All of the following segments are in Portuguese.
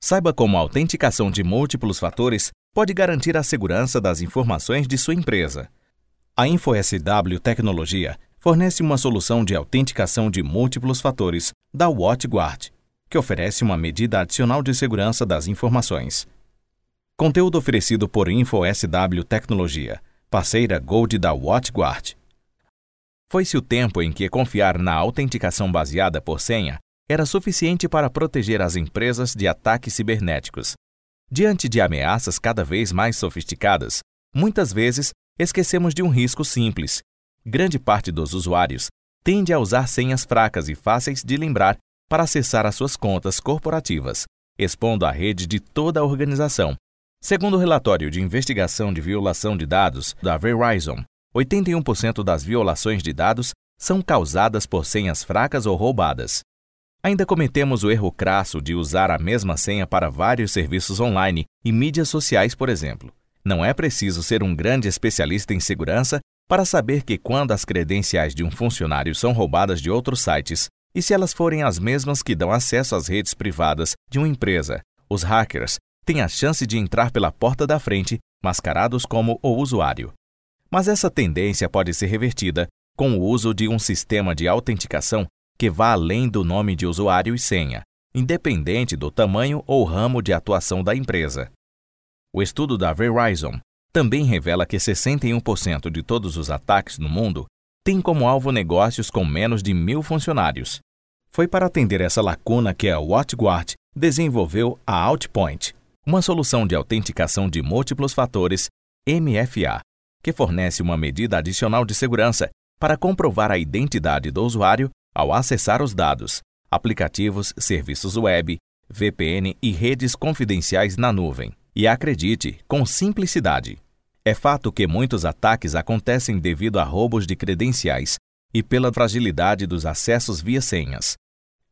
Saiba como a autenticação de múltiplos fatores pode garantir a segurança das informações de sua empresa. A InfoSW Tecnologia fornece uma solução de autenticação de múltiplos fatores da WatchGuard, que oferece uma medida adicional de segurança das informações. Conteúdo oferecido por InfoSW Tecnologia, parceira Gold da WatchGuard. Foi-se o tempo em que confiar na autenticação baseada por senha era suficiente para proteger as empresas de ataques cibernéticos. Diante de ameaças cada vez mais sofisticadas, muitas vezes esquecemos de um risco simples. Grande parte dos usuários tende a usar senhas fracas e fáceis de lembrar para acessar as suas contas corporativas, expondo a rede de toda a organização. Segundo o relatório de investigação de violação de dados da Verizon, 81% das violações de dados são causadas por senhas fracas ou roubadas. Ainda cometemos o erro crasso de usar a mesma senha para vários serviços online e mídias sociais, por exemplo. Não é preciso ser um grande especialista em segurança para saber que quando as credenciais de um funcionário são roubadas de outros sites, e se elas forem as mesmas que dão acesso às redes privadas de uma empresa, os hackers têm a chance de entrar pela porta da frente, mascarados como o usuário. Mas essa tendência pode ser revertida com o uso de um sistema de autenticação que vá além do nome de usuário e senha, independente do tamanho ou ramo de atuação da empresa. O estudo da Verizon também revela que 61% de todos os ataques no mundo têm como alvo negócios com menos de mil funcionários. Foi para atender essa lacuna que a WatchGuard desenvolveu a Outpoint, uma solução de autenticação de múltiplos fatores MFA, que fornece uma medida adicional de segurança para comprovar a identidade do usuário ao acessar os dados, aplicativos, serviços web, VPN e redes confidenciais na nuvem. E acredite, com simplicidade. É fato que muitos ataques acontecem devido a roubos de credenciais e pela fragilidade dos acessos via senhas.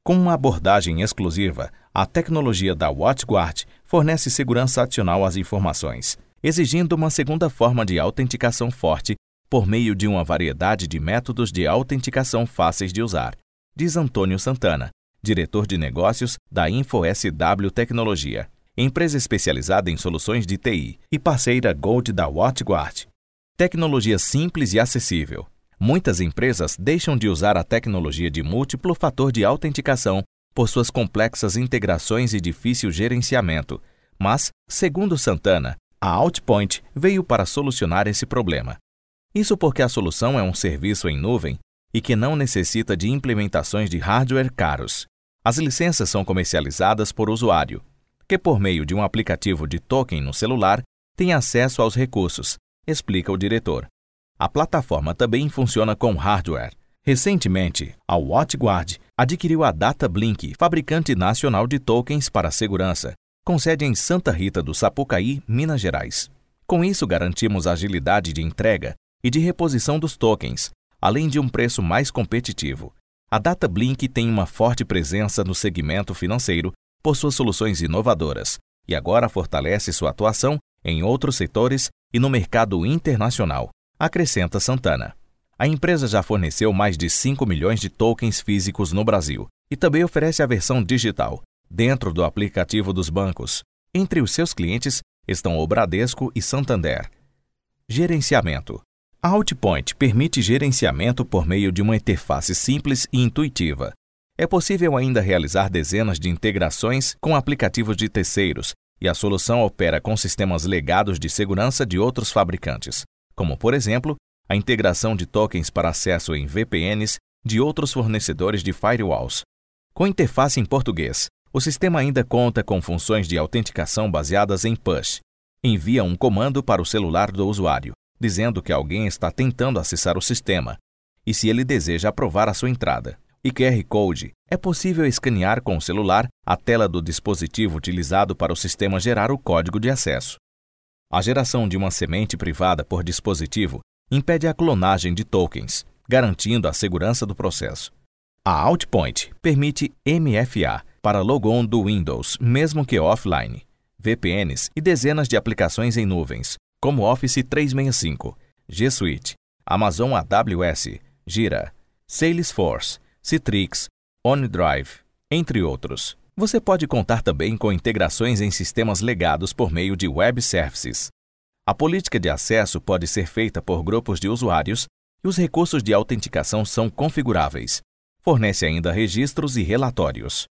Com uma abordagem exclusiva, a tecnologia da WatchGuard fornece segurança adicional às informações, exigindo uma segunda forma de autenticação forte por meio de uma variedade de métodos de autenticação fáceis de usar, diz Antônio Santana, diretor de negócios da InfoSW Tecnologia, empresa especializada em soluções de TI e parceira Gold da WatchGuard. Tecnologia simples e acessível. Muitas empresas deixam de usar a tecnologia de múltiplo fator de autenticação por suas complexas integrações e difícil gerenciamento, mas, segundo Santana, a Outpoint veio para solucionar esse problema. Isso porque a solução é um serviço em nuvem e que não necessita de implementações de hardware caros. As licenças são comercializadas por usuário, que por meio de um aplicativo de token no celular tem acesso aos recursos, explica o diretor. A plataforma também funciona com hardware. Recentemente, a WatchGuard adquiriu a DataBlink, fabricante nacional de tokens para segurança, com sede em Santa Rita do Sapucaí, Minas Gerais. Com isso, garantimos agilidade de entrega e de reposição dos tokens, além de um preço mais competitivo. A DataBlink tem uma forte presença no segmento financeiro por suas soluções inovadoras e agora fortalece sua atuação em outros setores e no mercado internacional, acrescenta Santana. A empresa já forneceu mais de 5 milhões de tokens físicos no Brasil e também oferece a versão digital, dentro do aplicativo dos bancos. Entre os seus clientes estão o Bradesco e Santander. Gerenciamento. A Outpoint permite gerenciamento por meio de uma interface simples e intuitiva. É possível ainda realizar dezenas de integrações com aplicativos de terceiros, e a solução opera com sistemas legados de segurança de outros fabricantes, como, por exemplo, a integração de tokens para acesso em VPNs de outros fornecedores de firewalls. Com interface em português, o sistema ainda conta com funções de autenticação baseadas em push. Envia um comando para o celular do usuário, dizendo que alguém está tentando acessar o sistema e se ele deseja aprovar a sua entrada. E QR Code é possível escanear com o celular a tela do dispositivo utilizado para o sistema gerar o código de acesso. A geração de uma semente privada por dispositivo impede a clonagem de tokens, garantindo a segurança do processo. A Outpoint permite MFA para logon do Windows, mesmo que offline, VPNs e dezenas de aplicações em nuvens, como Office 365, G Suite, Amazon AWS, Gira, Salesforce, Citrix, OneDrive, entre outros. Você pode contar também com integrações em sistemas legados por meio de web services. A política de acesso pode ser feita por grupos de usuários e os recursos de autenticação são configuráveis. Fornece ainda registros e relatórios.